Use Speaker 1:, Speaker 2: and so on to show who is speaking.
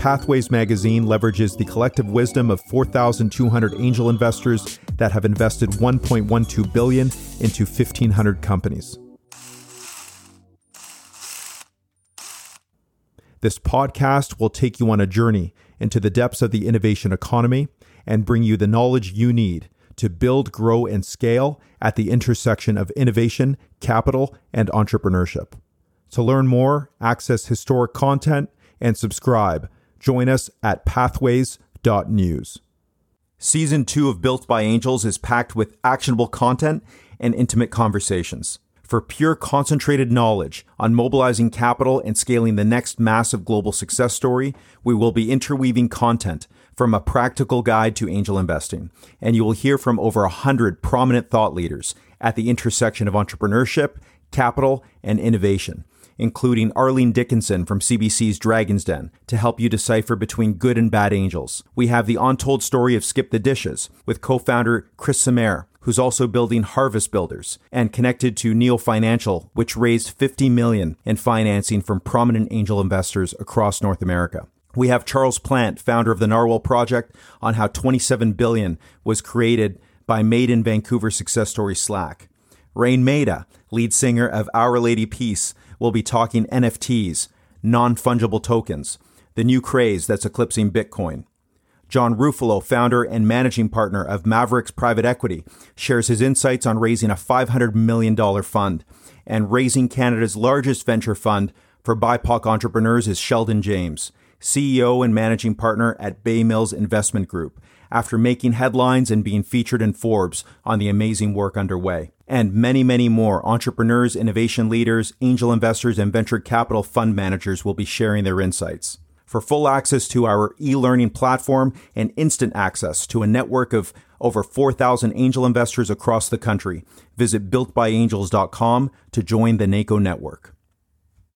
Speaker 1: Pathways magazine leverages the collective wisdom of 4,200 angel investors that have invested 1.12 billion into 1,500 companies. This podcast will take you on a journey into the depths of the innovation economy and bring you the knowledge you need to build, grow, and scale at the intersection of innovation, capital, and entrepreneurship. To learn more, access historic content, and subscribe, join us at pathways.news. Season 2 of Built by Angels is packed with actionable content and intimate conversations. For pure concentrated knowledge on mobilizing capital and scaling the next massive global success story, we will be interweaving content from a practical guide to angel investing. And you will hear from over 100 prominent thought leaders at the intersection of entrepreneurship, capital, and innovation including Arlene Dickinson from CBC's Dragon's Den, to help you decipher between good and bad angels. We have the untold story of Skip the Dishes with co founder Chris Simair, who's also building Harvest Builders and connected to Neo Financial, which raised 50 million in financing from prominent angel investors across North America. We have Charles Plant, founder of the Narwhal Project, on how 27 billion was created by Made in Vancouver success story Slack. Raine Maida, lead singer of Our Lady Peace, we'll be talking NFTs, non fungible tokens, the new craze that's eclipsing Bitcoin. John Ruffolo, founder and managing partner of Maverix Private Equity, shares his insights on raising a $500 million fund. And raising Canada's largest venture fund for BIPOC entrepreneurs is Sheldon James, CEO and managing partner at Bay Mills Investment Group, after making headlines and being featured in Forbes on the amazing work underway and many, many more entrepreneurs, innovation leaders, angel investors, and venture capital fund managers will be sharing their insights. For full access to our e-learning platform and instant access to a network of over 4,000 angel investors across the country, visit builtbyangels.com to join the NACO network.